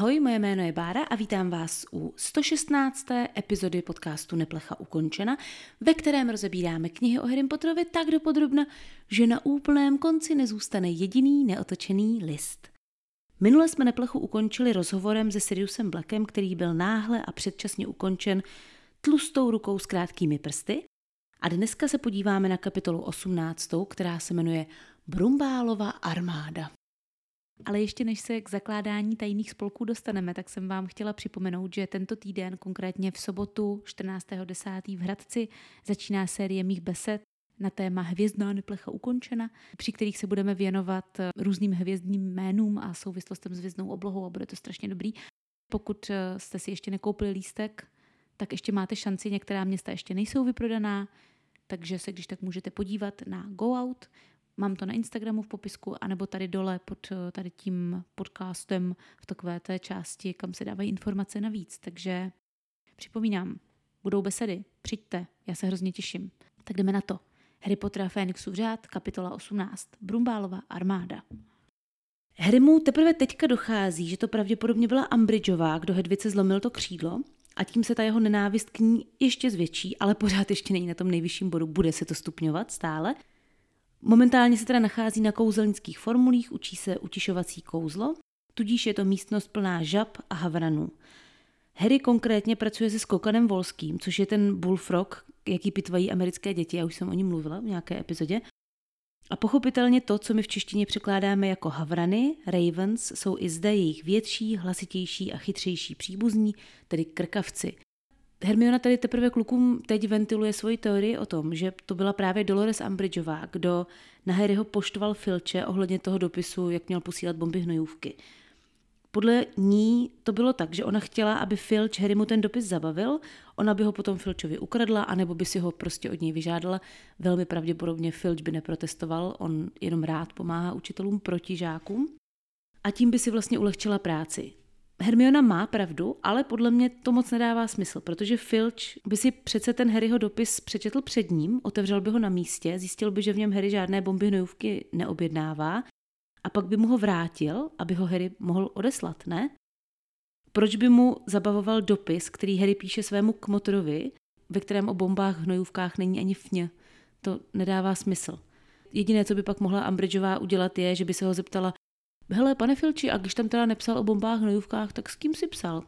Ahoj, moje jméno je Bára a vítám vás u 116. epizody podcastu Neplecha ukončena, ve kterém rozebíráme knihy o Harry Potterovi tak dopodrobna, že na úplném konci nezůstane jediný neotočený list. Minule jsme Neplechu ukončili rozhovorem se Siriusem Blackem, který byl náhle a předčasně ukončen tlustou rukou s krátkými prsty. A dneska se podíváme na kapitolu 18, která se jmenuje Brumbálova armáda. Ale ještě než se k zakládání tajných spolků dostaneme, tak jsem vám chtěla připomenout, že tento týden, konkrétně v sobotu 14.10. v Hradci, začíná série mých besed na téma Hvězdná neplecha ukončena, při kterých se budeme věnovat různým hvězdným jménům a souvislostem s hvězdnou oblohou a bude to strašně dobrý. Pokud eh, jste si ještě nekoupili lístek, tak ještě máte šanci, některá města ještě nejsou vyprodaná, takže se když tak můžete podívat na Go Out, Mám to na Instagramu v popisku, anebo tady dole pod eh, tady tím podcastem v takové té části, kam se dávají informace navíc. Takže připomínám, budou besedy, přijďte, já se hrozně těším. Tak jdeme na to. Harry Potter a Fénixův řád, kapitola 18. Brumbálova armáda. Harry mu teprve teďka dochází, že to pravděpodobně byla Ambridgeová, kdo Hedvice zlomil to křídlo a tím se ta jeho nenávist k ní ještě zvětší, ale pořád ještě není na tom nejvyšším bodu, bude se to stupňovat stále. Momentálně se teda nachází na kouzelnických formulích, učí se utišovací kouzlo, tudíž je to místnost plná žab a havranů. Harry konkrétně pracuje se Skokanem Volským, což je ten bullfrog, jaký pitvají americké děti, já už jsem o ní mluvila v nějaké epizodě. A pochopitelně to, co my v češtině překládáme jako havrany, ravens, jsou i zde jejich větší, hlasitější a chytřejší příbuzní, tedy krkavci. Hermiona tady teprve klukům teď ventiluje svoji teorii o tom, že to byla právě Dolores Umbridgeová, kdo na Harryho poštval Filče ohledně toho dopisu, jak měl posílat bomby hnojůvky. Podle ní to bylo tak, že ona chtěla, aby Filč Harry mu ten dopis zabavil, ona by ho potom Filčovi ukradla, anebo by si ho prostě od něj vyžádala. Velmi pravděpodobně Filč by neprotestoval, on jenom rád pomáhá učitelům proti žákům. A tím by si vlastně ulehčila práci. Hermiona má pravdu, ale podle mě to moc nedává smysl, protože Filch by si přece ten Harryho dopis přečetl před ním, otevřel by ho na místě, zjistil by, že v něm Harry žádné bomby hnojůvky neobjednává a pak by mu ho vrátil, aby ho Harry mohl odeslat, ne? Proč by mu zabavoval dopis, který Harry píše svému kmotrovi, ve kterém o bombách hnojůvkách není ani fně? To nedává smysl. Jediné, co by pak mohla Ambridgeová udělat, je, že by se ho zeptala, hele, pane Filči, a když tam teda nepsal o bombách, hnojůvkách, tak s kým si psal?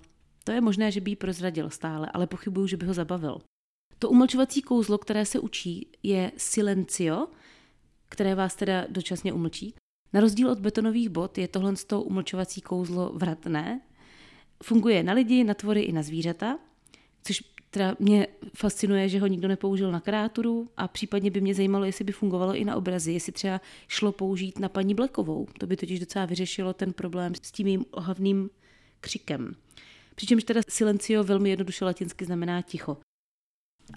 To je možné, že by jí prozradil stále, ale pochybuju, že by ho zabavil. To umlčovací kouzlo, které se učí, je silencio, které vás teda dočasně umlčí. Na rozdíl od betonových bod je tohle z toho umlčovací kouzlo vratné. Funguje na lidi, na tvory i na zvířata, což teda mě fascinuje, že ho nikdo nepoužil na kreaturu a případně by mě zajímalo, jestli by fungovalo i na obrazy, jestli třeba šlo použít na paní Blekovou. To by totiž docela vyřešilo ten problém s tím jím ohavným křikem. Přičemž teda silencio velmi jednoduše latinsky znamená ticho.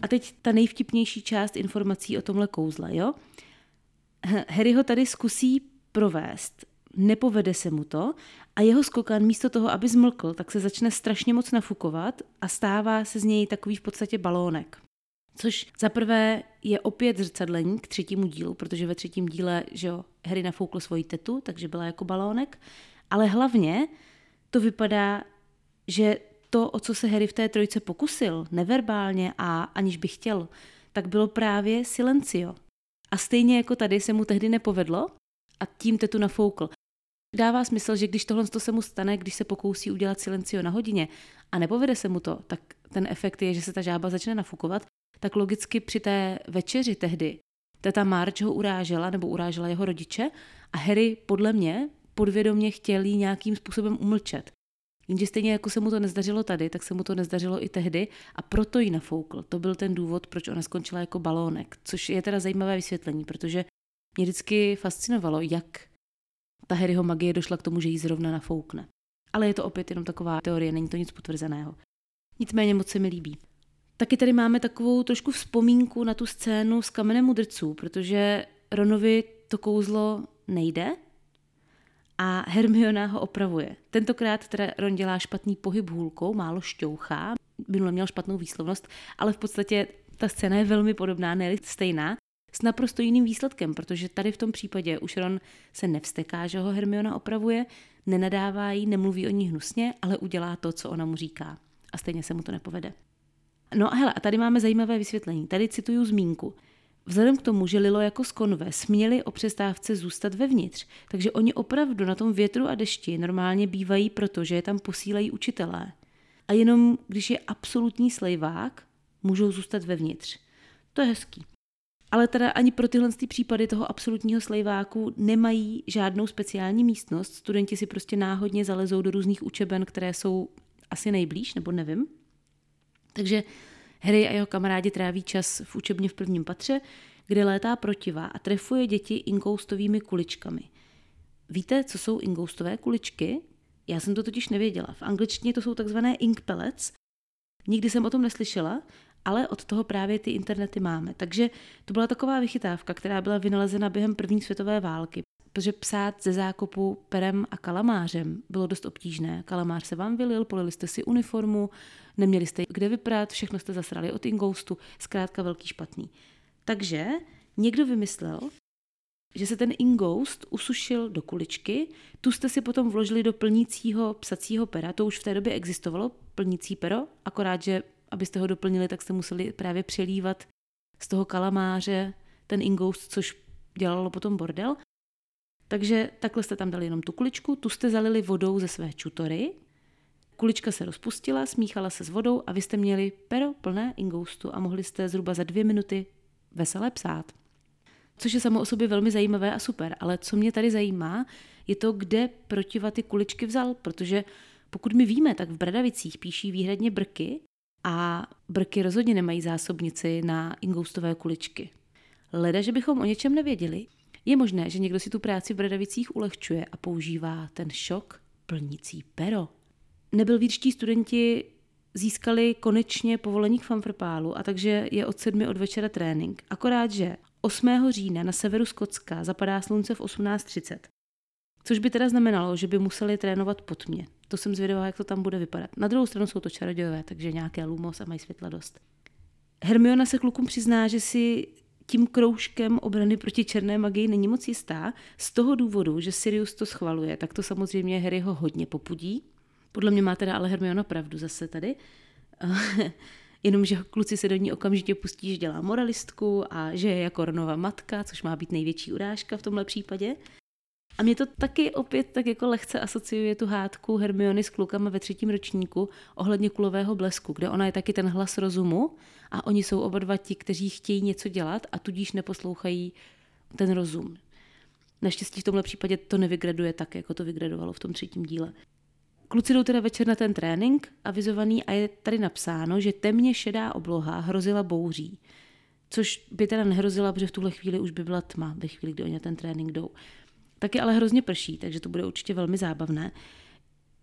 A teď ta nejvtipnější část informací o tomhle kouzle, jo? Harry ho tady zkusí provést nepovede se mu to a jeho skokan místo toho, aby zmlkl, tak se začne strašně moc nafukovat a stává se z něj takový v podstatě balónek. Což za prvé je opět zrcadlení k třetímu dílu, protože ve třetím díle že jo, Harry nafoukl svoji tetu, takže byla jako balónek. Ale hlavně to vypadá, že to, o co se Harry v té trojce pokusil, neverbálně a aniž by chtěl, tak bylo právě silencio. A stejně jako tady se mu tehdy nepovedlo a tím tetu nafoukl dává smysl, že když tohle se mu stane, když se pokousí udělat silencio na hodině a nepovede se mu to, tak ten efekt je, že se ta žába začne nafukovat, tak logicky při té večeři tehdy teta Marge ho urážela nebo urážela jeho rodiče a Harry podle mě podvědomě chtěl jí nějakým způsobem umlčet. Jenže stejně jako se mu to nezdařilo tady, tak se mu to nezdařilo i tehdy a proto ji nafoukl. To byl ten důvod, proč ona skončila jako balónek, což je teda zajímavé vysvětlení, protože mě vždycky fascinovalo, jak ta Harryho magie došla k tomu, že jí zrovna nafoukne. Ale je to opět jenom taková teorie, není to nic potvrzeného. Nicméně moc se mi líbí. Taky tady máme takovou trošku vzpomínku na tu scénu s kamenem mudrců, protože Ronovi to kouzlo nejde a Hermiona ho opravuje. Tentokrát teda Ron dělá špatný pohyb hůlkou, málo šťouchá, minule měl špatnou výslovnost, ale v podstatě ta scéna je velmi podobná, ne stejná s naprosto jiným výsledkem, protože tady v tom případě už Ron se nevsteká, že ho Hermiona opravuje, nenadává jí, nemluví o ní hnusně, ale udělá to, co ona mu říká. A stejně se mu to nepovede. No a hele, a tady máme zajímavé vysvětlení. Tady cituju zmínku. Vzhledem k tomu, že Lilo jako skonve směli o přestávce zůstat vevnitř, takže oni opravdu na tom větru a dešti normálně bývají, protože je tam posílají učitelé. A jenom když je absolutní slejvák, můžou zůstat vevnitř. To je hezký. Ale teda ani pro tyhle případy toho absolutního slejváku nemají žádnou speciální místnost. Studenti si prostě náhodně zalezou do různých učeben, které jsou asi nejblíž, nebo nevím. Takže Harry a jeho kamarádi tráví čas v učebně v prvním patře, kde létá protiva a trefuje děti inkoustovými kuličkami. Víte, co jsou ingoustové kuličky? Já jsem to totiž nevěděla. V angličtině to jsou takzvané ink pellets. Nikdy jsem o tom neslyšela, ale od toho právě ty internety máme. Takže to byla taková vychytávka, která byla vynalezena během první světové války. Protože psát ze zákopu perem a kalamářem bylo dost obtížné. Kalamář se vám vylil, polili jste si uniformu, neměli jste kde vyprat, všechno jste zasrali od ingoustu, zkrátka velký špatný. Takže někdo vymyslel, že se ten ingoust usušil do kuličky, tu jste si potom vložili do plnícího psacího pera, to už v té době existovalo, plnící pero, akorát, že abyste ho doplnili, tak jste museli právě přelívat z toho kalamáře ten ingoust, což dělalo potom bordel. Takže takhle jste tam dali jenom tu kuličku, tu jste zalili vodou ze své čutory, kulička se rozpustila, smíchala se s vodou a vy jste měli pero plné ingoustu a mohli jste zhruba za dvě minuty veselé psát. Což je samo o sobě velmi zajímavé a super, ale co mě tady zajímá, je to, kde protiva ty kuličky vzal, protože pokud my víme, tak v Bradavicích píší výhradně brky a brky rozhodně nemají zásobnici na ingoustové kuličky. Leda, že bychom o něčem nevěděli, je možné, že někdo si tu práci v Bradavicích ulehčuje a používá ten šok plnící pero. Nebylvírští studenti získali konečně povolení k fanfrpálu a takže je od sedmi od večera trénink. Akorát, že 8. října na severu Skotska zapadá slunce v 18.30. Což by teda znamenalo, že by museli trénovat pod tmě. To jsem zvědavá, jak to tam bude vypadat. Na druhou stranu jsou to čarodějové, takže nějaké lumos a mají světla dost. Hermiona se klukům přizná, že si tím kroužkem obrany proti černé magii není moc jistá, z toho důvodu, že Sirius to schvaluje, tak to samozřejmě Harryho hodně popudí. Podle mě má teda ale Hermiona pravdu zase tady. Jenomže kluci se do ní okamžitě pustí, že dělá moralistku a že je jako Ronova matka, což má být největší urážka v tomhle případě. A mě to taky opět tak jako lehce asociuje tu hádku Hermiony s klukama ve třetím ročníku ohledně kulového blesku, kde ona je taky ten hlas rozumu a oni jsou oba dva ti, kteří chtějí něco dělat a tudíž neposlouchají ten rozum. Naštěstí v tomhle případě to nevygraduje tak, jako to vygradovalo v tom třetím díle. Kluci jdou teda večer na ten trénink avizovaný a je tady napsáno, že temně šedá obloha hrozila bouří. Což by teda nehrozila, protože v tuhle chvíli už by byla tma, ve chvíli, kdy oni na ten trénink jdou. Taky ale hrozně prší, takže to bude určitě velmi zábavné.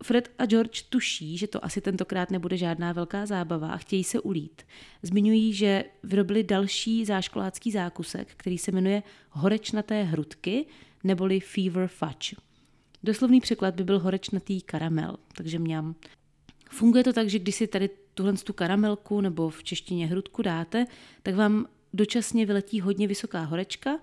Fred a George tuší, že to asi tentokrát nebude žádná velká zábava a chtějí se ulít. Zmiňují, že vyrobili další záškolácký zákusek, který se jmenuje horečnaté hrudky neboli fever fudge. Doslovný překlad by byl horečnatý karamel, takže mňam. Funguje to tak, že když si tady tuhle tu karamelku nebo v češtině hrudku dáte, tak vám dočasně vyletí hodně vysoká horečka,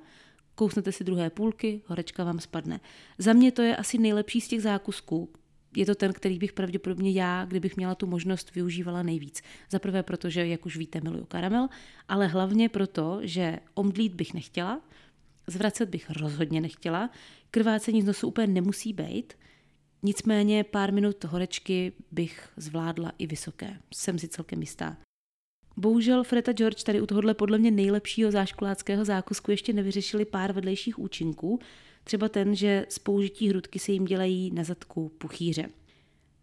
kousnete si druhé půlky, horečka vám spadne. Za mě to je asi nejlepší z těch zákusků. Je to ten, který bych pravděpodobně já, kdybych měla tu možnost, využívala nejvíc. Za prvé protože, jak už víte, miluju karamel, ale hlavně proto, že omdlít bych nechtěla, zvracet bych rozhodně nechtěla, krvácení z nosu úplně nemusí být, nicméně pár minut horečky bych zvládla i vysoké. Jsem si celkem jistá. Bohužel Fred a George tady u tohohle podle mě nejlepšího záškoláckého zákusku ještě nevyřešili pár vedlejších účinků, třeba ten, že z použití hrudky se jim dělají na zadku puchýře.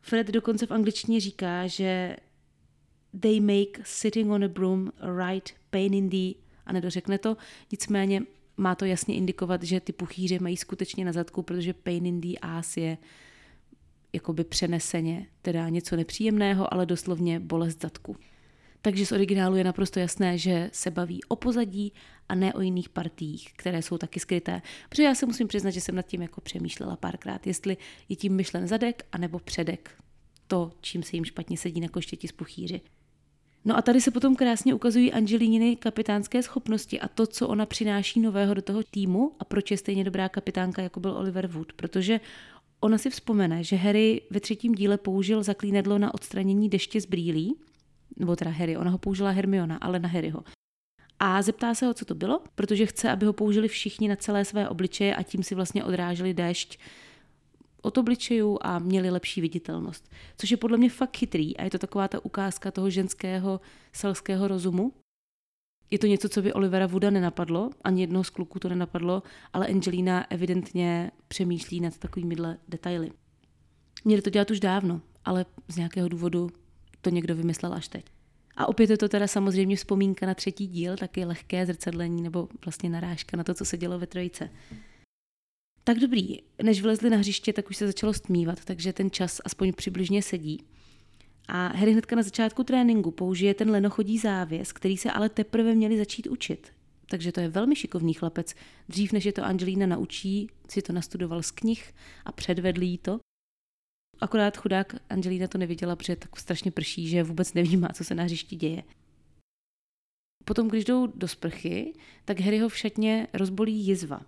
Fred dokonce v angličtině říká, že they make sitting on a broom a right pain in the a nedořekne to, nicméně má to jasně indikovat, že ty puchýře mají skutečně na zadku, protože pain in the ass je jakoby přeneseně, teda něco nepříjemného, ale doslovně bolest zadku. Takže z originálu je naprosto jasné, že se baví o pozadí a ne o jiných partiích, které jsou taky skryté. Protože já se musím přiznat, že jsem nad tím jako přemýšlela párkrát, jestli je tím myšlen zadek anebo předek. To, čím se jim špatně sedí na koštěti z puchýři. No a tady se potom krásně ukazují Angelíniny kapitánské schopnosti a to, co ona přináší nového do toho týmu a proč je stejně dobrá kapitánka, jako byl Oliver Wood, protože ona si vzpomene, že Harry ve třetím díle použil zaklínedlo na odstranění deště z brýlí, nebo teda Harry, ona ho použila Hermiona, ale na Harryho. A zeptá se ho, co to bylo, protože chce, aby ho použili všichni na celé své obličeje a tím si vlastně odráželi déšť od obličejů a měli lepší viditelnost. Což je podle mě fakt chytrý a je to taková ta ukázka toho ženského selského rozumu. Je to něco, co by Olivera Wooda nenapadlo, ani jednoho z kluků to nenapadlo, ale Angelina evidentně přemýšlí nad takovýmihle detaily. Měli to dělat už dávno, ale z nějakého důvodu to někdo vymyslel až teď. A opět je to teda samozřejmě vzpomínka na třetí díl, taky lehké zrcadlení nebo vlastně narážka na to, co se dělo ve trojice. Tak dobrý, než vlezli na hřiště, tak už se začalo stmívat, takže ten čas aspoň přibližně sedí. A Harry hnedka na začátku tréninku použije ten lenochodí závěs, který se ale teprve měli začít učit. Takže to je velmi šikovný chlapec. Dřív, než je to Angelina naučí, si to nastudoval z knih a předvedl jí to. Akorát chudák Angelina to neviděla, protože tak strašně prší, že vůbec nevnímá, co se na hřišti děje. Potom, když jdou do sprchy, tak Harry ho v šatně rozbolí jizva.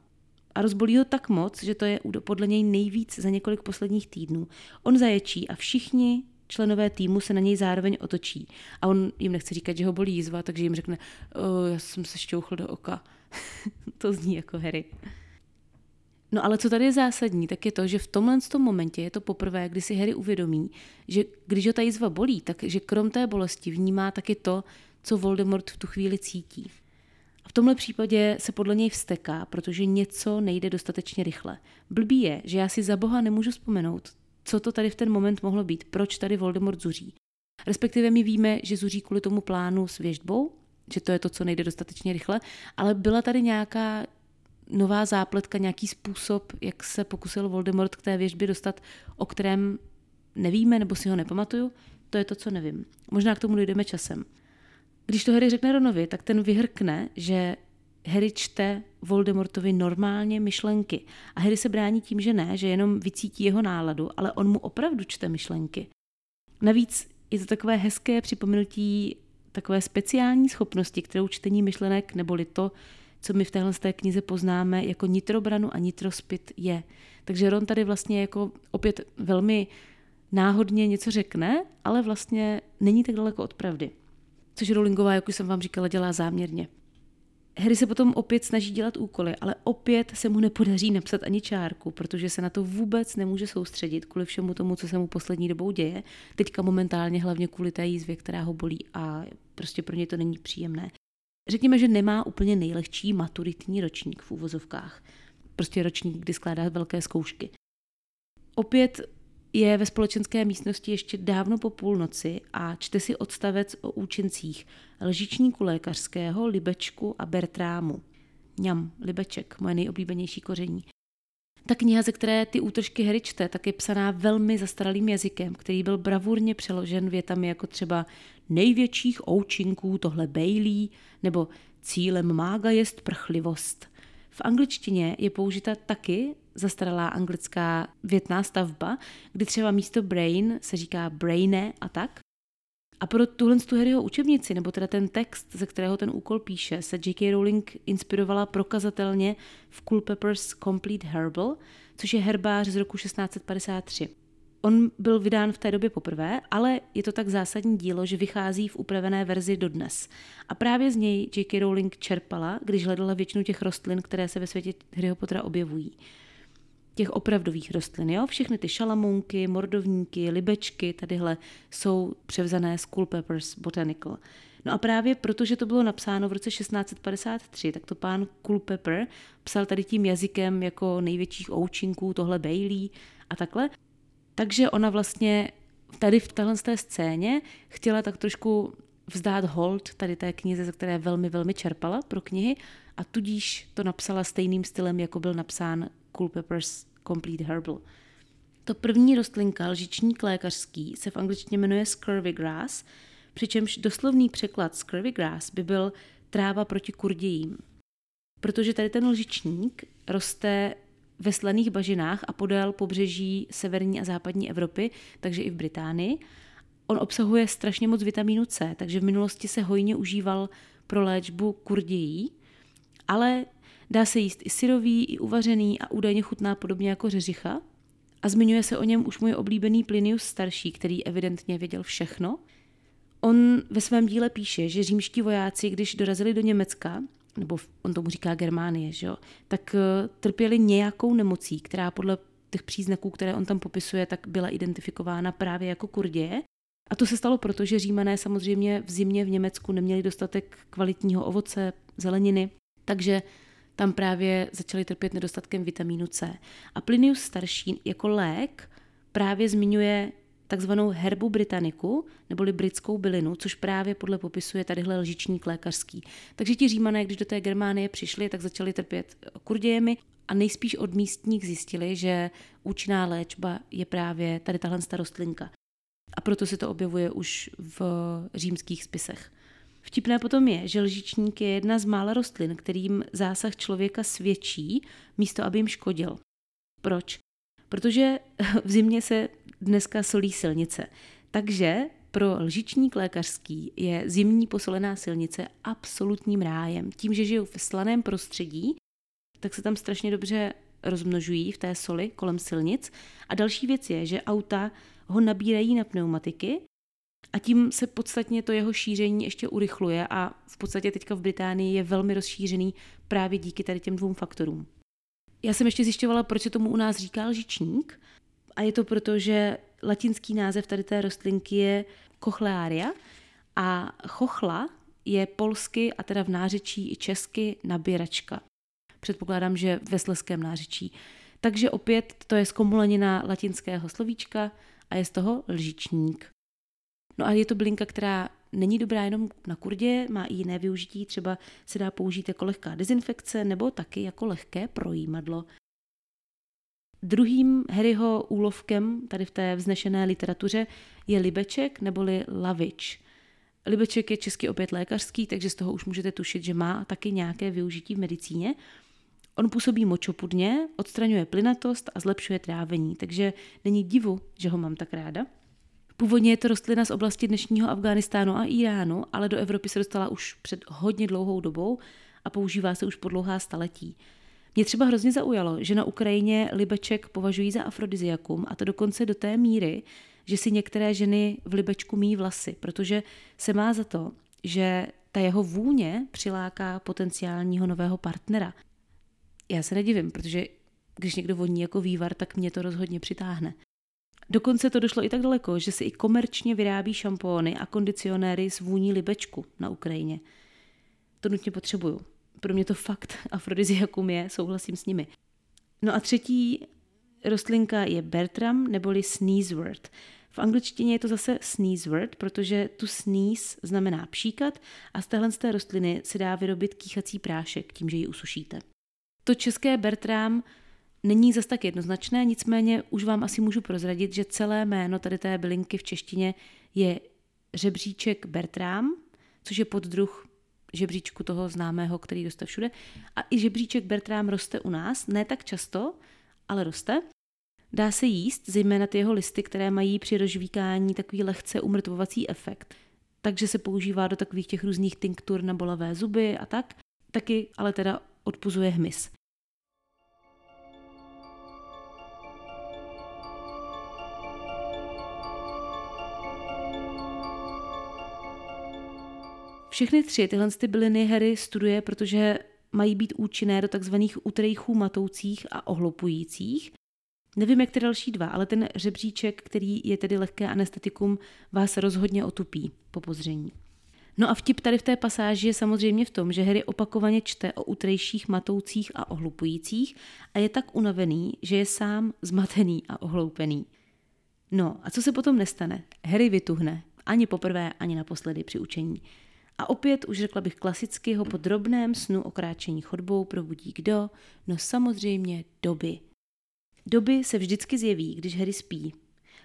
A rozbolí ho tak moc, že to je podle něj nejvíc za několik posledních týdnů. On zaječí a všichni členové týmu se na něj zároveň otočí. A on jim nechce říkat, že ho bolí jizva, takže jim řekne, oh, já jsem se šťouchl do oka. to zní jako Harry. No ale co tady je zásadní, tak je to, že v tomhle tom momentě je to poprvé, kdy si Harry uvědomí, že když ho ta jizva bolí, takže krom té bolesti vnímá taky to, co Voldemort v tu chvíli cítí. A v tomhle případě se podle něj vsteká, protože něco nejde dostatečně rychle. Blbý je, že já si za boha nemůžu vzpomenout, co to tady v ten moment mohlo být, proč tady Voldemort zuří. Respektive my víme, že zuří kvůli tomu plánu s věžbou, že to je to, co nejde dostatečně rychle, ale byla tady nějaká nová zápletka, nějaký způsob, jak se pokusil Voldemort k té věžbě dostat, o kterém nevíme nebo si ho nepamatuju, to je to, co nevím. Možná k tomu dojdeme časem. Když to Harry řekne Ronovi, tak ten vyhrkne, že Harry čte Voldemortovi normálně myšlenky. A Harry se brání tím, že ne, že jenom vycítí jeho náladu, ale on mu opravdu čte myšlenky. Navíc je to takové hezké připomenutí takové speciální schopnosti, kterou čtení myšlenek, neboli to, co my v téhle té knize poznáme jako nitrobranu a nitrospit je. Takže Ron tady vlastně jako opět velmi náhodně něco řekne, ale vlastně není tak daleko od pravdy. Což Rowlingová, jak už jsem vám říkala, dělá záměrně. Harry se potom opět snaží dělat úkoly, ale opět se mu nepodaří napsat ani čárku, protože se na to vůbec nemůže soustředit kvůli všemu tomu, co se mu poslední dobou děje. Teďka momentálně hlavně kvůli té jízvě, která ho bolí a prostě pro ně to není příjemné. Řekněme, že nemá úplně nejlehčí maturitní ročník v úvozovkách. Prostě ročník, kdy skládá velké zkoušky. Opět je ve společenské místnosti ještě dávno po půlnoci a čte si odstavec o účincích lžičníku lékařského, libečku a bertrámu. Ňam, libeček, moje nejoblíbenější koření. Ta kniha, ze které ty útržky Harry čte, tak je psaná velmi zastaralým jazykem, který byl bravurně přeložen větami jako třeba největších oučinků tohle Bailey nebo cílem mága jest prchlivost. V angličtině je použita taky zastaralá anglická větná stavba, kdy třeba místo brain se říká braine a tak. A pro tuhle tu Harryho učebnici, nebo teda ten text, ze kterého ten úkol píše, se J.K. Rowling inspirovala prokazatelně v Culpeper's Complete Herbal, což je herbář z roku 1653. On byl vydán v té době poprvé, ale je to tak zásadní dílo, že vychází v upravené verzi dodnes. A právě z něj J.K. Rowling čerpala, když hledala většinu těch rostlin, které se ve světě Harryho Pottera objevují těch opravdových rostlin. Jo? Všechny ty šalamounky, mordovníky, libečky, tadyhle jsou převzané z Culpeper's Botanical. No a právě protože to bylo napsáno v roce 1653, tak to pán Culpeper psal tady tím jazykem jako největších oučinků, tohle Bailey a takhle. Takže ona vlastně tady v téhle té scéně chtěla tak trošku vzdát hold tady té knize, ze které velmi, velmi čerpala pro knihy a tudíž to napsala stejným stylem, jako byl napsán Culpeper's Complete Herbal. To první rostlinka, lžičník lékařský, se v angličtině jmenuje scurvy grass, přičemž doslovný překlad scurvy grass by byl tráva proti kurdějím. Protože tady ten lžičník roste ve slaných bažinách a podél pobřeží severní a západní Evropy, takže i v Británii. On obsahuje strašně moc vitamínu C, takže v minulosti se hojně užíval pro léčbu kurdějí, ale Dá se jíst i syrový, i uvařený a údajně chutná podobně jako řeřicha. A zmiňuje se o něm už můj oblíbený Plinius starší, který evidentně věděl všechno. On ve svém díle píše, že římští vojáci, když dorazili do Německa, nebo on tomu říká Germánie, že jo, tak eh, trpěli nějakou nemocí, která podle těch příznaků, které on tam popisuje, tak byla identifikována právě jako kurděje. A to se stalo proto, že římané samozřejmě v zimě v Německu neměli dostatek kvalitního ovoce, zeleniny, takže tam právě začali trpět nedostatkem vitamínu C. A Plinius starší jako lék právě zmiňuje takzvanou herbu britanniku, neboli britskou bylinu, což právě podle popisuje tadyhle lžičník lékařský. Takže ti římané, když do té Germánie přišli, tak začali trpět kurdějemi a nejspíš od místních zjistili, že účinná léčba je právě tady tahle rostlinka. A proto se to objevuje už v římských spisech. Vtipné potom je, že lžičník je jedna z mála rostlin, kterým zásah člověka svědčí, místo aby jim škodil. Proč? Protože v zimě se dneska solí silnice. Takže pro lžičník lékařský je zimní posolená silnice absolutním rájem. Tím, že žijou v slaném prostředí, tak se tam strašně dobře rozmnožují v té soli kolem silnic. A další věc je, že auta ho nabírají na pneumatiky a tím se podstatně to jeho šíření ještě urychluje a v podstatě teďka v Británii je velmi rozšířený právě díky tady těm dvou faktorům. Já jsem ještě zjišťovala, proč se tomu u nás říká lžičník a je to proto, že latinský název tady té rostlinky je Cochlearia a chochla je polsky a teda v nářečí i česky nabíračka. Předpokládám, že ve sleském nářečí. Takže opět to je zkomulenina latinského slovíčka a je z toho lžičník. No a je to bylinka, která není dobrá jenom na kurdě, má i jiné využití, třeba se dá použít jako lehká dezinfekce nebo taky jako lehké projímadlo. Druhým Harryho úlovkem tady v té vznešené literatuře je libeček neboli lavič. Libeček je česky opět lékařský, takže z toho už můžete tušit, že má taky nějaké využití v medicíně. On působí močopudně, odstraňuje plynatost a zlepšuje trávení, takže není divu, že ho mám tak ráda. Původně je to rostlina z oblasti dnešního Afghánistánu a Iránu, ale do Evropy se dostala už před hodně dlouhou dobou a používá se už po dlouhá staletí. Mě třeba hrozně zaujalo, že na Ukrajině libeček považují za afrodiziakum a to dokonce do té míry, že si některé ženy v libečku míjí vlasy, protože se má za to, že ta jeho vůně přiláká potenciálního nového partnera. Já se nedivím, protože když někdo voní jako vývar, tak mě to rozhodně přitáhne. Dokonce to došlo i tak daleko, že se i komerčně vyrábí šampóny a kondicionéry s vůní libečku na Ukrajině. To nutně potřebuju. Pro mě to fakt afrodiziakum je, souhlasím s nimi. No a třetí rostlinka je Bertram neboli sneezewort. V angličtině je to zase sneezewort, protože tu sneeze znamená pšíkat a z téhle z té rostliny se dá vyrobit kýchací prášek tím, že ji usušíte. To české Bertram není zas tak jednoznačné, nicméně už vám asi můžu prozradit, že celé jméno tady té bylinky v češtině je řebříček Bertram, což je poddruh žebříčku toho známého, který roste všude. A i žebříček Bertram roste u nás, ne tak často, ale roste. Dá se jíst, zejména ty jeho listy, které mají při rozžvíkání takový lehce umrtvovací efekt. Takže se používá do takových těch různých tinktur na bolavé zuby a tak. Taky ale teda odpuzuje hmyz. Všechny tři tyhle ty byliny Harry studuje, protože mají být účinné do takzvaných utrejchů matoucích a ohlupujících. Nevím, jak ty další dva, ale ten řebříček, který je tedy lehké anestetikum, vás rozhodně otupí po pozření. No a vtip tady v té pasáži je samozřejmě v tom, že Harry opakovaně čte o utrejších, matoucích a ohlupujících a je tak unavený, že je sám zmatený a ohloupený. No a co se potom nestane? Harry vytuhne. Ani poprvé, ani naposledy při učení. A opět už řekla bych klasicky ho po drobném snu o kráčení chodbou probudí kdo? No samozřejmě doby. Doby se vždycky zjeví, když Harry spí.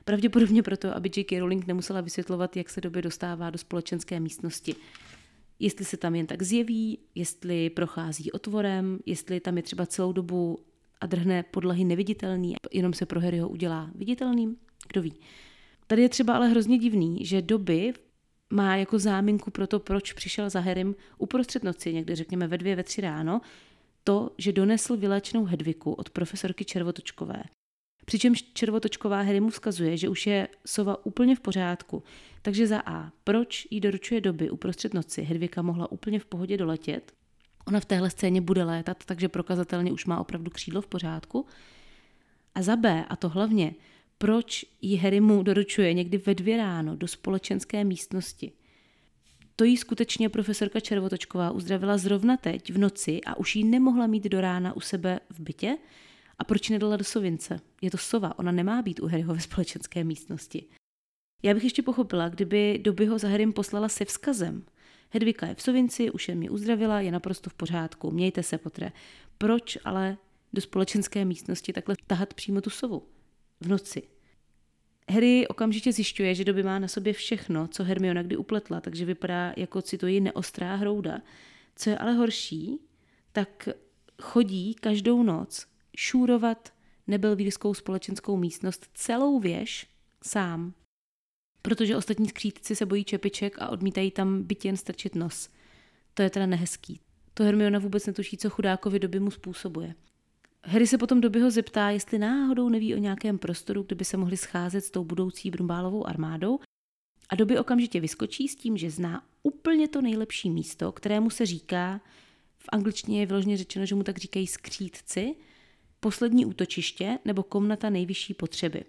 Pravděpodobně proto, aby J.K. Rowling nemusela vysvětlovat, jak se doby dostává do společenské místnosti. Jestli se tam jen tak zjeví, jestli prochází otvorem, jestli tam je třeba celou dobu a drhne podlahy neviditelný, jenom se pro Harryho udělá viditelným, kdo ví. Tady je třeba ale hrozně divný, že doby má jako záminku pro to, proč přišel za Harrym uprostřed noci, někdy řekněme ve dvě, ve tři ráno, to, že donesl vyléčenou Hedviku od profesorky Červotočkové. Přičemž červotočková Harry mu vzkazuje, že už je sova úplně v pořádku. Takže za A, proč jí doručuje doby uprostřed noci? Hedvika mohla úplně v pohodě doletět. Ona v téhle scéně bude létat, takže prokazatelně už má opravdu křídlo v pořádku. A za B, a to hlavně, proč jí Harry mu doručuje někdy ve dvě ráno do společenské místnosti. To jí skutečně profesorka Červotočková uzdravila zrovna teď v noci a už jí nemohla mít do rána u sebe v bytě, a proč nedala do sovince? Je to sova, ona nemá být u Harryho ve společenské místnosti. Já bych ještě pochopila, kdyby Dobyho za Harrym poslala se vzkazem. Hedvika je v sovinci, už je mě uzdravila, je naprosto v pořádku, mějte se, potre. Proč ale do společenské místnosti takhle tahat přímo tu sovu? V noci. Harry okamžitě zjišťuje, že Doby má na sobě všechno, co Hermiona kdy upletla, takže vypadá jako cituji neostrá hrouda. Co je ale horší, tak chodí každou noc šúrovat nebelvírskou společenskou místnost celou věž sám. Protože ostatní skřítci se bojí čepiček a odmítají tam byt jen strčit nos. To je teda nehezký. To Hermiona vůbec netuší, co chudákovi doby mu způsobuje. Harry se potom doby ho zeptá, jestli náhodou neví o nějakém prostoru, kde by se mohli scházet s tou budoucí brumbálovou armádou a doby okamžitě vyskočí s tím, že zná úplně to nejlepší místo, kterému se říká, v angličtině je vyloženě řečeno, že mu tak říkají skřítci, poslední útočiště nebo komnata nejvyšší potřeby.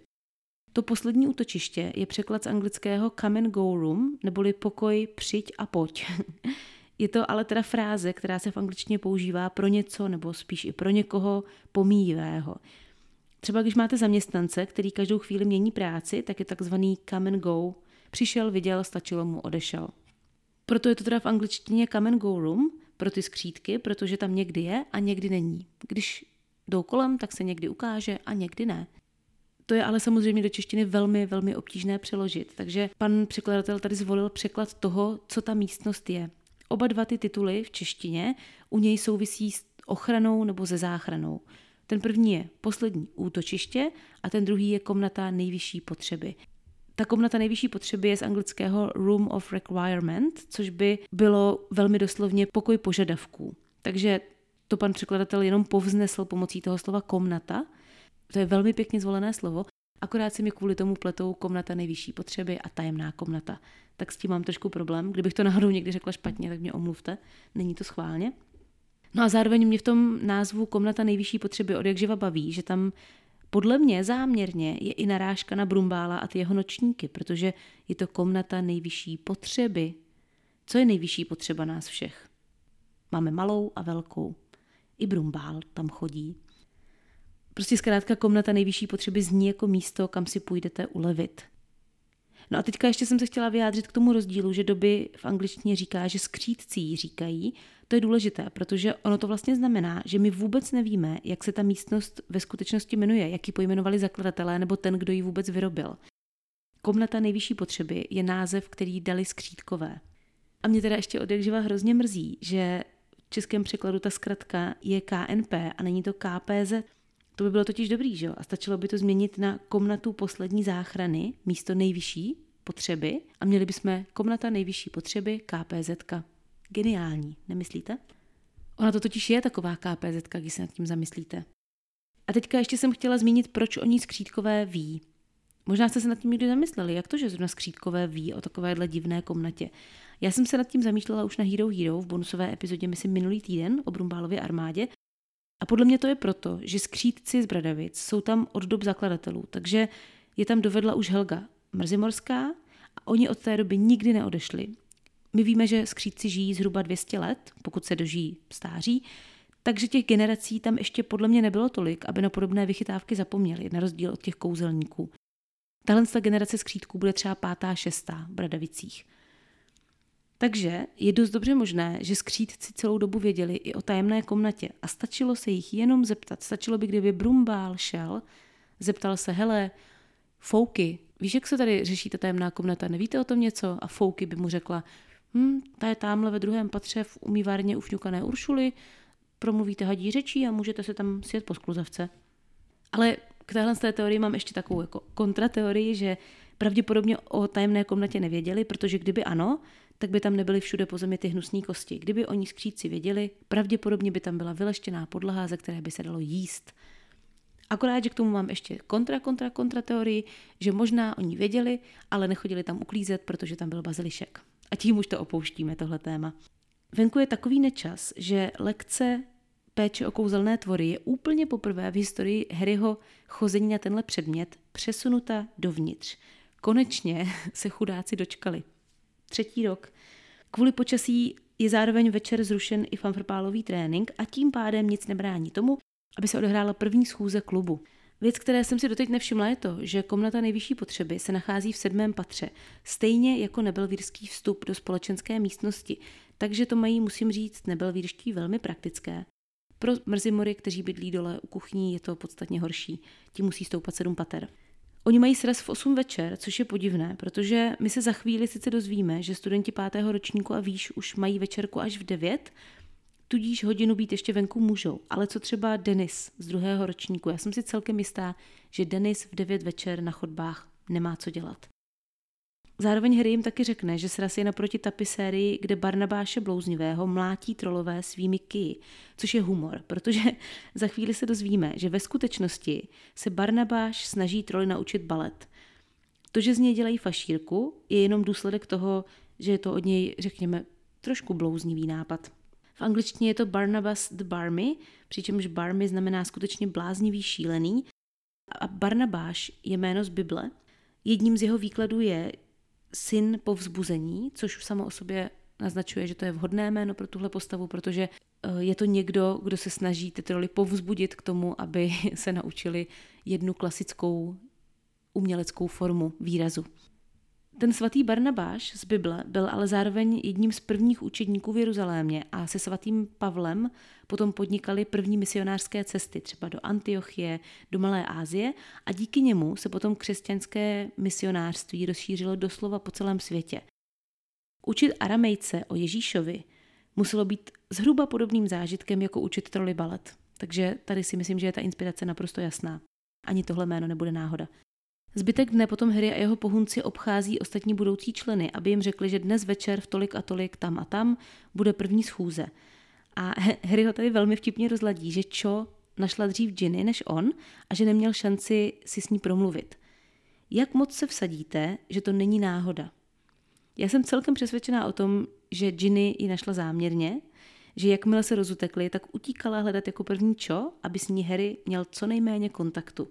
To poslední útočiště je překlad z anglického come and go room, neboli pokoj přijď a pojď. je to ale teda fráze, která se v angličtině používá pro něco nebo spíš i pro někoho pomíjivého. Třeba když máte zaměstnance, který každou chvíli mění práci, tak je takzvaný come and go. Přišel, viděl, stačilo mu, odešel. Proto je to teda v angličtině come and go room pro ty skřítky, protože tam někdy je a někdy není. Když jdou kolem, tak se někdy ukáže a někdy ne. To je ale samozřejmě do češtiny velmi, velmi obtížné přeložit, takže pan překladatel tady zvolil překlad toho, co ta místnost je. Oba dva ty tituly v češtině u něj souvisí s ochranou nebo ze záchranou. Ten první je poslední útočiště a ten druhý je komnata nejvyšší potřeby. Ta komnata nejvyšší potřeby je z anglického Room of Requirement, což by bylo velmi doslovně pokoj požadavků. Takže to pan překladatel jenom povznesl pomocí toho slova komnata. To je velmi pěkně zvolené slovo, akorát se mi kvůli tomu pletou komnata nejvyšší potřeby a tajemná komnata. Tak s tím mám trošku problém. Kdybych to náhodou někdy řekla špatně, tak mě omluvte. Není to schválně. No a zároveň mě v tom názvu komnata nejvyšší potřeby od jakživa baví, že tam podle mě záměrně je i narážka na Brumbála a ty jeho nočníky, protože je to komnata nejvyšší potřeby. Co je nejvyšší potřeba nás všech? Máme malou a velkou. I Brumbál tam chodí. Prostě zkrátka komnata nejvyšší potřeby zní jako místo, kam si půjdete ulevit. No a teďka ještě jsem se chtěla vyjádřit k tomu rozdílu, že doby v angličtině říká, že skřítcí říkají. To je důležité, protože ono to vlastně znamená, že my vůbec nevíme, jak se ta místnost ve skutečnosti jmenuje, jak ji pojmenovali zakladatelé nebo ten, kdo ji vůbec vyrobil. Komnata nejvyšší potřeby je název, který dali skřítkové. A mě teda ještě od jakživa hrozně mrzí, že českém překladu ta zkratka je KNP a není to KPZ. To by bylo totiž dobrý, že jo? A stačilo by to změnit na komnatu poslední záchrany místo nejvyšší potřeby a měli bychom komnata nejvyšší potřeby KPZ. Geniální, nemyslíte? Ona to totiž je taková KPZ, když se nad tím zamyslíte. A teďka ještě jsem chtěla zmínit, proč o ní skřítkové ví. Možná jste se nad tím někdy zamysleli, jak to, že zrovna skřítkové ví o takovéhle divné komnatě. Já jsem se nad tím zamýšlela už na Hero Hero v bonusové epizodě, myslím minulý týden o Brumbálově armádě. A podle mě to je proto, že skřítci z Bradavic jsou tam od dob zakladatelů, takže je tam dovedla už Helga Mrzimorská a oni od té doby nikdy neodešli. My víme, že skřítci žijí zhruba 200 let, pokud se dožijí stáří, takže těch generací tam ještě podle mě nebylo tolik, aby na podobné vychytávky zapomněli, na rozdíl od těch kouzelníků. Tahle generace skřítků bude třeba pátá, šestá v Bradavicích. Takže je dost dobře možné, že skřítci celou dobu věděli i o tajemné komnatě a stačilo se jich jenom zeptat. Stačilo by, kdyby Brumbál šel, zeptal se, hele, Fouky, víš, jak se tady řeší ta tajemná komnata, nevíte o tom něco? A Fouky by mu řekla, hm, ta je tamhle ve druhém patře v umývárně ufňukané Uršuly, promluvíte hadí řečí a můžete se tam sjet po skluzavce. Ale k téhle té teorii mám ještě takovou jako kontrateorii, že pravděpodobně o tajemné komnatě nevěděli, protože kdyby ano, tak by tam nebyly všude po zemi ty hnusné kosti. Kdyby oni skříci věděli, pravděpodobně by tam byla vyleštěná podlaha, ze které by se dalo jíst. Akorát, že k tomu mám ještě kontra, kontra, kontra teorii, že možná oni věděli, ale nechodili tam uklízet, protože tam byl bazilišek. A tím už to opouštíme, tohle téma. Venku je takový nečas, že lekce péče o kouzelné tvory je úplně poprvé v historii Harryho chození na tenhle předmět přesunuta dovnitř. Konečně se chudáci dočkali. Třetí rok. Kvůli počasí je zároveň večer zrušen i fanfrpálový trénink a tím pádem nic nebrání tomu, aby se odehrála první schůze klubu. Věc, které jsem si doteď nevšimla, je to, že komnata nejvyšší potřeby se nachází v sedmém patře, stejně jako nebelvírský vstup do společenské místnosti, takže to mají, musím říct, nebelvírští velmi praktické. Pro mrzimory, kteří bydlí dole u kuchní, je to podstatně horší. Ti musí stoupat sedm pater. Oni mají sraz v 8 večer, což je podivné, protože my se za chvíli sice dozvíme, že studenti pátého ročníku a výš už mají večerku až v 9, tudíž hodinu být ještě venku můžou. Ale co třeba Denis z druhého ročníku? Já jsem si celkem jistá, že Denis v 9 večer na chodbách nemá co dělat. Zároveň Harry jim taky řekne, že sraz je naproti tapisérii, kde Barnabáše Blouznivého mlátí trolové svými ky, což je humor, protože za chvíli se dozvíme, že ve skutečnosti se Barnabáš snaží troly naučit balet. To, že z něj dělají fašírku, je jenom důsledek toho, že je to od něj, řekněme, trošku blouznivý nápad. V angličtině je to Barnabas the Barmy, přičemž Barmy znamená skutečně bláznivý, šílený. A Barnabáš je jméno z Bible. Jedním z jeho výkladů je, syn povzbuzení, což už samo o sobě naznačuje, že to je vhodné jméno pro tuhle postavu, protože eh, je to někdo, kdo se snaží ty troly povzbudit k tomu, aby se naučili jednu klasickou uměleckou formu výrazu. Ten svatý Barnabáš z Bible byl ale zároveň jedním z prvních učedníků v Jeruzalémě a se svatým Pavlem potom podnikali první misionářské cesty, třeba do Antiochie, do Malé Asie a díky němu se potom křesťanské misionářství rozšířilo doslova po celém světě. Učit aramejce o Ježíšovi muselo být zhruba podobným zážitkem jako učit troly balet. Takže tady si myslím, že je ta inspirace naprosto jasná. Ani tohle jméno nebude náhoda. Zbytek dne potom Harry a jeho pohunci obchází ostatní budoucí členy, aby jim řekli, že dnes večer v tolik a tolik tam a tam bude první schůze. A Harry ho tady velmi vtipně rozladí, že Cho našla dřív Ginny než on a že neměl šanci si s ní promluvit. Jak moc se vsadíte, že to není náhoda? Já jsem celkem přesvědčená o tom, že Ginny ji našla záměrně, že jakmile se rozutekli, tak utíkala hledat jako první Cho, aby s ní Harry měl co nejméně kontaktu.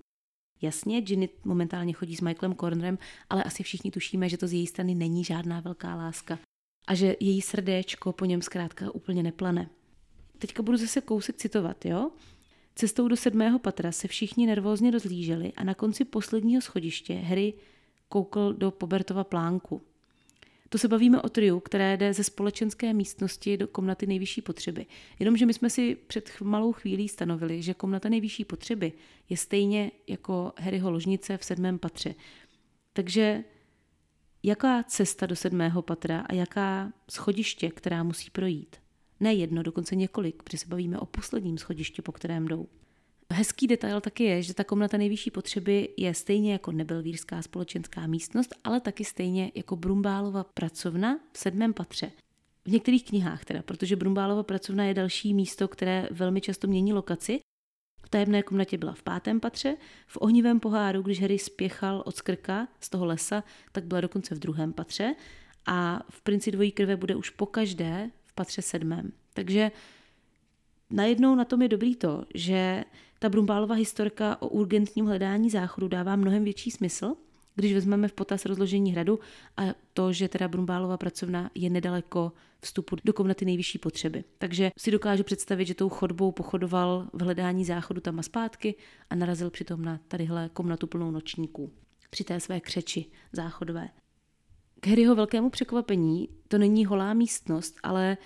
Jasně, Ginny momentálně chodí s Michaelem Cornerem, ale asi všichni tušíme, že to z její strany není žádná velká láska a že její srdéčko po něm zkrátka úplně neplane. Teďka budu zase kousek citovat, jo? Cestou do sedmého patra se všichni nervózně rozlíželi a na konci posledního schodiště Harry koukl do Pobertova plánku. To se bavíme o triu, které jde ze společenské místnosti do komnaty nejvyšší potřeby. Jenomže my jsme si před malou chvílí stanovili, že komnata nejvyšší potřeby je stejně jako Harryho ložnice v sedmém patře. Takže jaká cesta do sedmého patra a jaká schodiště, která musí projít? Ne jedno, dokonce několik, protože se bavíme o posledním schodišti, po kterém jdou. Hezký detail taky je, že ta komnata nejvyšší potřeby je stejně jako nebelvírská společenská místnost, ale taky stejně jako Brumbálova pracovna v sedmém patře. V některých knihách teda, protože Brumbálova pracovna je další místo, které velmi často mění lokaci. V tajemné komnatě byla v pátém patře, v ohnivém poháru, když Harry spěchal od skrka z toho lesa, tak byla dokonce v druhém patře a v Princi dvojí krve bude už po každé v patře sedmém. Takže najednou na tom je dobrý to, že ta Brumbálova historka o urgentním hledání záchodu dává mnohem větší smysl, když vezmeme v potaz rozložení hradu a to, že teda Brumbálova pracovna je nedaleko vstupu do komnaty nejvyšší potřeby. Takže si dokážu představit, že tou chodbou pochodoval v hledání záchodu tam a zpátky a narazil přitom na tadyhle komnatu plnou nočníků při té své křeči záchodové. K Harryho velkému překvapení to není holá místnost, ale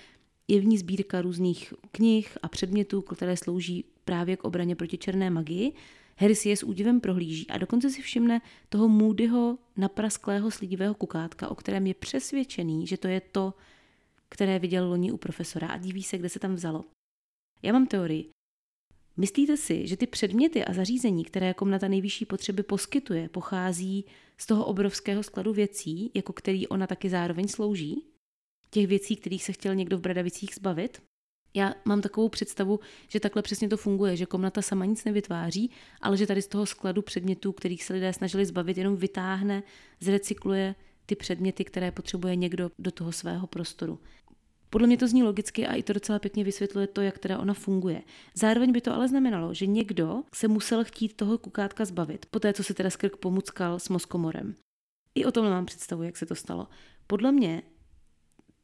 je v ní sbírka různých knih a předmětů, které slouží právě k obraně proti černé magii. Harry si je s údivem prohlíží a dokonce si všimne toho můdyho naprasklého slidivého kukátka, o kterém je přesvědčený, že to je to, které viděl loni u profesora a diví se, kde se tam vzalo. Já mám teorii. Myslíte si, že ty předměty a zařízení, které komnata nejvyšší potřeby poskytuje, pochází z toho obrovského skladu věcí, jako který ona taky zároveň slouží? Těch věcí, kterých se chtěl někdo v Bradavicích zbavit. Já mám takovou představu, že takhle přesně to funguje, že komnata sama nic nevytváří, ale že tady z toho skladu předmětů, kterých se lidé snažili zbavit, jenom vytáhne, zrecykluje ty předměty, které potřebuje někdo do toho svého prostoru. Podle mě to zní logicky a i to docela pěkně vysvětluje to, jak teda ona funguje. Zároveň by to ale znamenalo, že někdo se musel chtít toho kukátka zbavit, poté co se teda skrk pomuckal s moskomorem. I o tom mám představu, jak se to stalo. Podle mě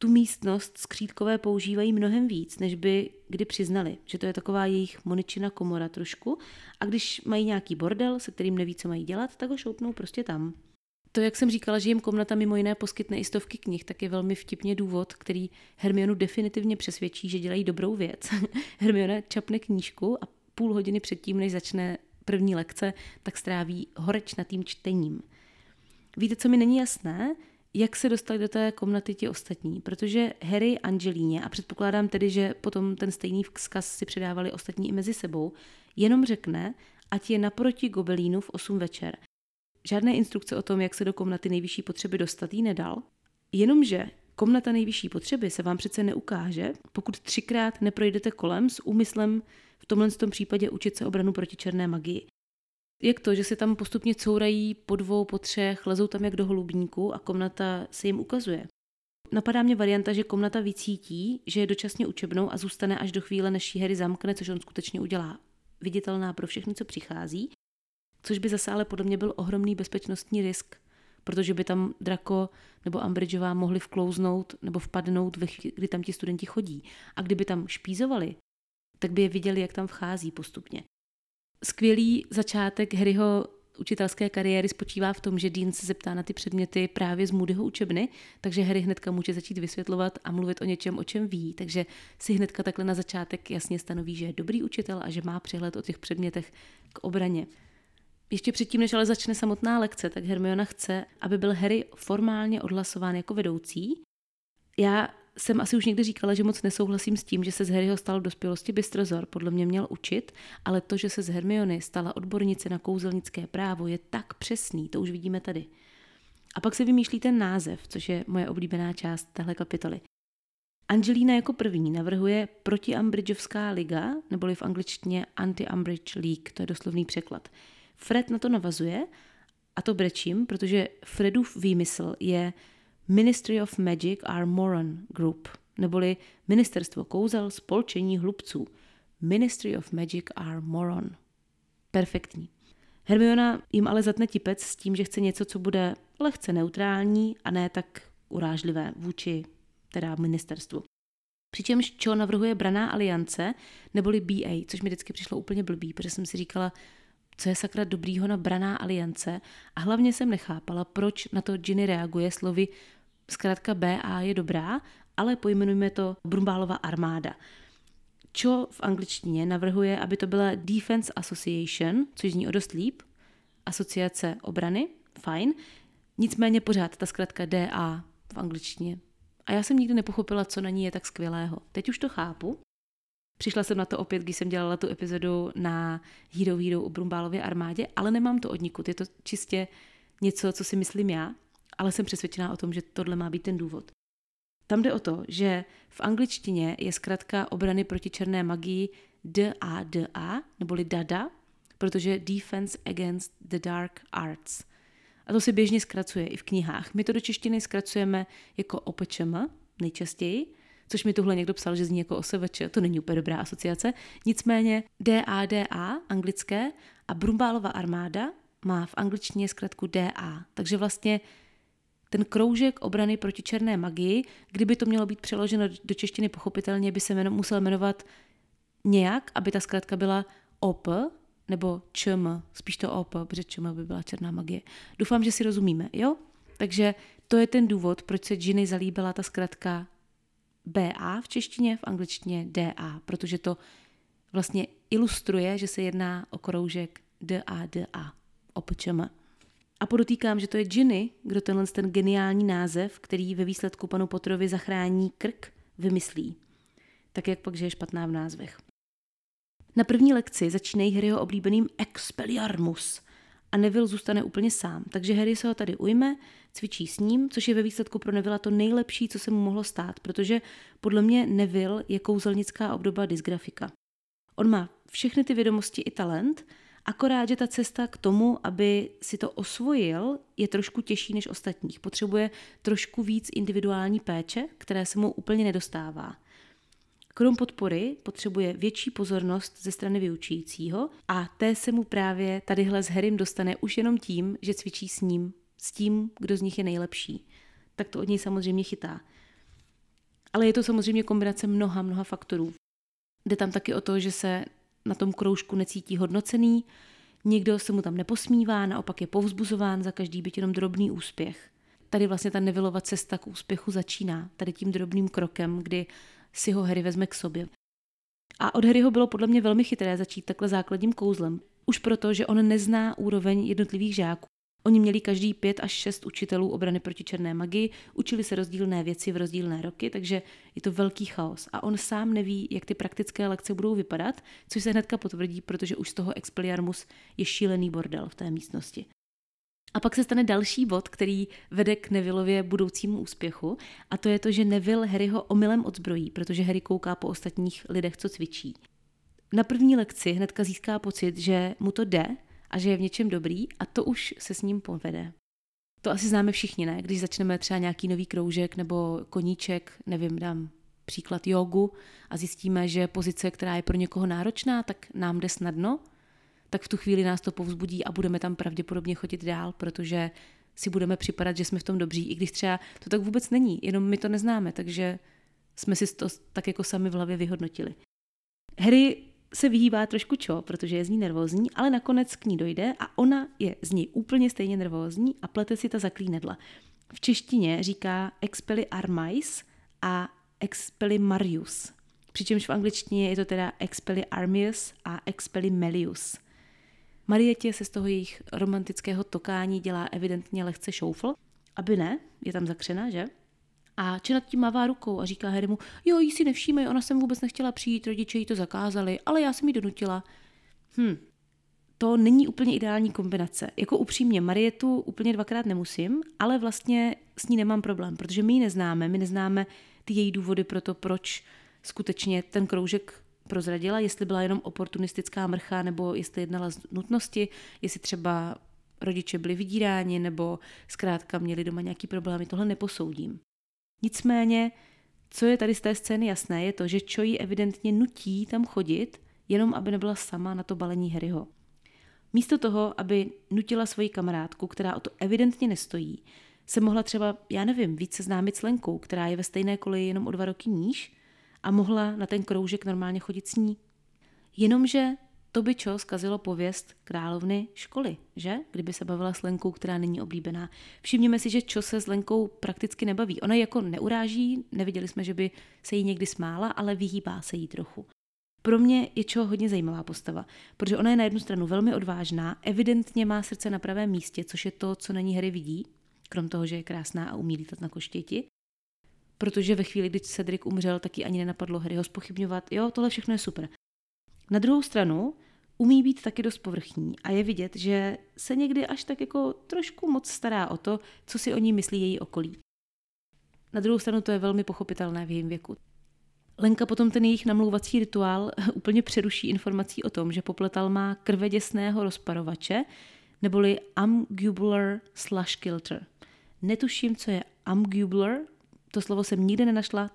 tu místnost skřítkové používají mnohem víc, než by kdy přiznali, že to je taková jejich moničina komora trošku a když mají nějaký bordel, se kterým neví, co mají dělat, tak ho šoupnou prostě tam. To, jak jsem říkala, že jim komnata mimo jiné poskytne i stovky knih, tak je velmi vtipně důvod, který Hermionu definitivně přesvědčí, že dělají dobrou věc. Hermiona čapne knížku a půl hodiny předtím, než začne první lekce, tak stráví horečnatým čtením. Víte, co mi není jasné? Jak se dostali do té komnaty ti ostatní, protože Harry Angelíně, a předpokládám tedy, že potom ten stejný vzkaz si předávali ostatní i mezi sebou, jenom řekne, ať je naproti gobelínu v 8 večer. Žádné instrukce o tom, jak se do komnaty nejvyšší potřeby dostat, jí nedal, jenomže komnata nejvyšší potřeby se vám přece neukáže, pokud třikrát neprojdete kolem s úmyslem v tomhle tom případě učit se obranu proti černé magii jak to, že se tam postupně courají po dvou, po třech, lezou tam jak do holubníku a komnata se jim ukazuje. Napadá mě varianta, že komnata vycítí, že je dočasně učebnou a zůstane až do chvíle, než ji Harry zamkne, což on skutečně udělá. Viditelná pro všechny, co přichází, což by zase ale podle mě byl ohromný bezpečnostní risk, protože by tam Draco nebo Umbridgeová mohli vklouznout nebo vpadnout, kdy tam ti studenti chodí. A kdyby tam špízovali, tak by je viděli, jak tam vchází postupně. Skvělý začátek Harryho učitelské kariéry spočívá v tom, že Dean se zeptá na ty předměty právě z Moodyho učebny, takže Harry hnedka může začít vysvětlovat a mluvit o něčem, o čem ví, takže si hnedka takhle na začátek jasně stanoví, že je dobrý učitel a že má přehled o těch předmětech k obraně. Ještě předtím, než ale začne samotná lekce, tak Hermiona chce, aby byl Harry formálně odhlasován jako vedoucí. Já jsem asi už někdy říkala, že moc nesouhlasím s tím, že se z Harryho stal v dospělosti bystrozor, podle mě měl učit, ale to, že se z Hermiony stala odbornice na kouzelnické právo, je tak přesný, to už vidíme tady. A pak se vymýšlí ten název, což je moje oblíbená část téhle kapitoly. Angelina jako první navrhuje protiambridgeovská liga, neboli v angličtině Anti-Umbridge League, to je doslovný překlad. Fred na to navazuje a to brečím, protože Fredův výmysl je Ministry of Magic are Moron Group, neboli Ministerstvo kouzel spolčení hlubců. Ministry of Magic are Moron. Perfektní. Hermiona jim ale zatne tipec s tím, že chce něco, co bude lehce neutrální a ne tak urážlivé vůči teda ministerstvu. Přičemž čo navrhuje Braná aliance, neboli BA, což mi vždycky přišlo úplně blbý, protože jsem si říkala, co je sakra dobrýho na Braná aliance a hlavně jsem nechápala, proč na to Ginny reaguje slovy zkrátka BA je dobrá, ale pojmenujeme to Brumbálova armáda. Čo v angličtině navrhuje, aby to byla Defense Association, což zní o dost líp, asociace obrany, fajn, nicméně pořád ta zkrátka DA v angličtině. A já jsem nikdy nepochopila, co na ní je tak skvělého. Teď už to chápu. Přišla jsem na to opět, když jsem dělala tu epizodu na Hero Hero o Brumbálově armádě, ale nemám to od nikud. Je to čistě něco, co si myslím já ale jsem přesvědčená o tom, že tohle má být ten důvod. Tam jde o to, že v angličtině je zkrátka obrany proti černé magii DADA, neboli DADA, protože Defense Against the Dark Arts. A to se běžně zkracuje i v knihách. My to do češtiny zkracujeme jako OPČM nejčastěji, což mi tuhle někdo psal, že zní jako OSVČ, to není úplně dobrá asociace. Nicméně DADA, anglické, a Brumbálova armáda má v angličtině zkrátku DA. Takže vlastně ten kroužek obrany proti černé magii, kdyby to mělo být přeloženo do češtiny pochopitelně, by se jmeno, musel jmenovat nějak, aby ta zkrátka byla OP nebo ČM, spíš to OP, protože ČM by byla černá magie. Doufám, že si rozumíme, jo? Takže to je ten důvod, proč se Ginny zalíbila ta zkrátka BA v češtině, v angličtině DA, protože to vlastně ilustruje, že se jedná o kroužek DADA, OPČM. A podotýkám, že to je Ginny, kdo tenhle ten geniální název, který ve výsledku panu Potrovi zachrání krk, vymyslí. Tak jak pak, že je špatná v názvech. Na první lekci začínají Harryho oblíbeným Expelliarmus a Neville zůstane úplně sám. Takže Harry se ho tady ujme, cvičí s ním, což je ve výsledku pro Neville to nejlepší, co se mu mohlo stát, protože podle mě Neville je kouzelnická obdoba dysgrafika. On má všechny ty vědomosti i talent, akorát, že ta cesta k tomu, aby si to osvojil, je trošku těžší než ostatních. Potřebuje trošku víc individuální péče, které se mu úplně nedostává. Krom podpory potřebuje větší pozornost ze strany vyučujícího a té se mu právě tadyhle s Harrym dostane už jenom tím, že cvičí s ním, s tím, kdo z nich je nejlepší. Tak to od něj samozřejmě chytá. Ale je to samozřejmě kombinace mnoha, mnoha faktorů. Jde tam taky o to, že se na tom kroužku necítí hodnocený, někdo se mu tam neposmívá, naopak je povzbuzován za každý byt jenom drobný úspěch. Tady vlastně ta nevilova cesta k úspěchu začíná, tady tím drobným krokem, kdy si ho Harry vezme k sobě. A od Harryho bylo podle mě velmi chytré začít takhle základním kouzlem. Už proto, že on nezná úroveň jednotlivých žáků. Oni měli každý pět až šest učitelů obrany proti černé magii, učili se rozdílné věci v rozdílné roky, takže je to velký chaos. A on sám neví, jak ty praktické lekce budou vypadat, což se hnedka potvrdí, protože už z toho Expelliarmus je šílený bordel v té místnosti. A pak se stane další bod, který vede k Nevillově budoucímu úspěchu, a to je to, že Neville Harryho omylem odzbrojí, protože Harry kouká po ostatních lidech, co cvičí. Na první lekci hnedka získá pocit, že mu to jde a že je v něčem dobrý a to už se s ním povede. To asi známe všichni, ne? Když začneme třeba nějaký nový kroužek nebo koníček, nevím, dám příklad jogu a zjistíme, že pozice, která je pro někoho náročná, tak nám jde snadno, tak v tu chvíli nás to povzbudí a budeme tam pravděpodobně chodit dál, protože si budeme připadat, že jsme v tom dobří, i když třeba to tak vůbec není, jenom my to neznáme, takže jsme si to tak jako sami v hlavě vyhodnotili. Harry se vyhýbá trošku čo, protože je z ní nervózní, ale nakonec k ní dojde a ona je z ní úplně stejně nervózní a plete si ta zaklínedla. V češtině říká expeli armais a expeli marius. Přičemž v angličtině je to teda expeli armius a expeli melius. Marietě se z toho jejich romantického tokání dělá evidentně lehce šoufl, aby ne, je tam zakřena, že? A či nad tím mává rukou a říká Harrymu, jo, jí si nevšímej, ona sem vůbec nechtěla přijít, rodiče jí to zakázali, ale já jsem jí donutila. Hm, to není úplně ideální kombinace. Jako upřímně, Marietu úplně dvakrát nemusím, ale vlastně s ní nemám problém, protože my ji neznáme, my neznáme ty její důvody pro to, proč skutečně ten kroužek prozradila, jestli byla jenom oportunistická mrcha, nebo jestli jednala z nutnosti, jestli třeba rodiče byli vydíráni, nebo zkrátka měli doma nějaký problémy, tohle neposoudím. Nicméně, co je tady z té scény jasné, je to, že Cho ji evidentně nutí tam chodit, jenom aby nebyla sama na to balení Harryho. Místo toho, aby nutila svoji kamarádku, která o to evidentně nestojí, se mohla třeba, já nevím, víc seznámit s Lenkou, která je ve stejné koleji jenom o dva roky níž a mohla na ten kroužek normálně chodit s ní. Jenomže to by čo zkazilo pověst královny školy, že? Kdyby se bavila s Lenkou, která není oblíbená. Všimněme si, že čo se s Lenkou prakticky nebaví. Ona jako neuráží, neviděli jsme, že by se jí někdy smála, ale vyhýbá se jí trochu. Pro mě je čo hodně zajímavá postava, protože ona je na jednu stranu velmi odvážná, evidentně má srdce na pravém místě, což je to, co na ní hry vidí, krom toho, že je krásná a umí lítat na koštěti. Protože ve chvíli, kdy Cedric umřel, taky ani nenapadlo hry ho spochybňovat. Jo, tohle všechno je super. Na druhou stranu umí být taky dost povrchní a je vidět, že se někdy až tak jako trošku moc stará o to, co si o ní myslí její okolí. Na druhou stranu to je velmi pochopitelné v jejím věku. Lenka potom ten jejich namlouvací rituál úplně přeruší informací o tom, že popletal má krveděsného rozparovače, neboli amgubular slash kilter. Netuším, co je amgubular, to slovo jsem nikdy nenašla,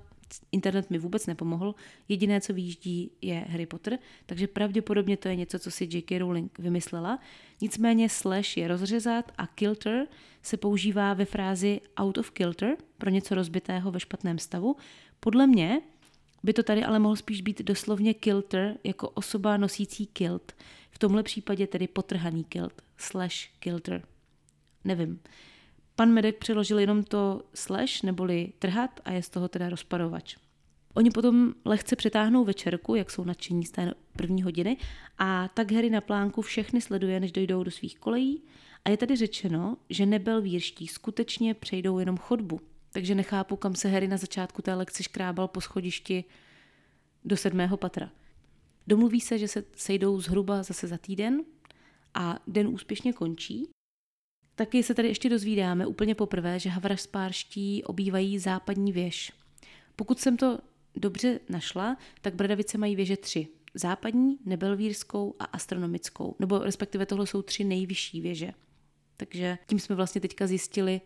internet mi vůbec nepomohl. Jediné, co výjíždí, je Harry Potter, takže pravděpodobně to je něco, co si J.K. Rowling vymyslela. Nicméně slash je rozřezat a kilter se používá ve frázi out of kilter pro něco rozbitého ve špatném stavu. Podle mě by to tady ale mohl spíš být doslovně kilter jako osoba nosící kilt. V tomhle případě tedy potrhaný kilt slash kilter. Nevím. Pan Medek přeložil jenom to slash neboli trhat a je z toho teda rozparovač. Oni potom lehce přetáhnou večerku, jak jsou nadšení z té první hodiny a tak Harry na plánku všechny sleduje, než dojdou do svých kolejí a je tady řečeno, že nebel vírští skutečně přejdou jenom chodbu. Takže nechápu, kam se Harry na začátku té lekce škrábal po schodišti do sedmého patra. Domluví se, že se sejdou zhruba zase za týden a den úspěšně končí. Taky se tady ještě dozvídáme úplně poprvé, že havraspárští obývají západní věž. Pokud jsem to dobře našla, tak Bradavice mají věže tři. Západní, nebelvírskou a astronomickou. Nebo respektive tohle jsou tři nejvyšší věže. Takže tím jsme vlastně teďka zjistili,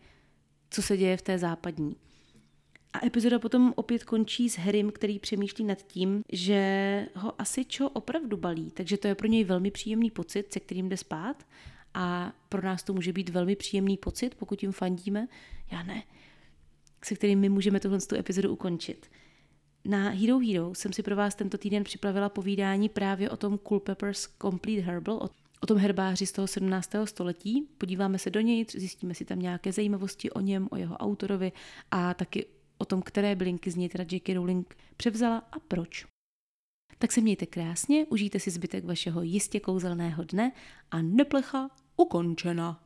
co se děje v té západní. A epizoda potom opět končí s Harrym, který přemýšlí nad tím, že ho asi čo opravdu balí. Takže to je pro něj velmi příjemný pocit, se kterým jde spát. A pro nás to může být velmi příjemný pocit, pokud jim fandíme. Já ne. Se kterým my můžeme tuhle tu epizodu ukončit. Na Hero Hero jsem si pro vás tento týden připravila povídání právě o tom Culpeper's Complete Herbal, o, o tom herbáři z toho 17. století. Podíváme se do něj, zjistíme si tam nějaké zajímavosti o něm, o jeho autorovi a taky o tom, které bylinky z něj teda J.K. Rowling převzala a proč. Tak se mějte krásně, užijte si zbytek vašeho jistě kouzelného dne a neplecha ukončena.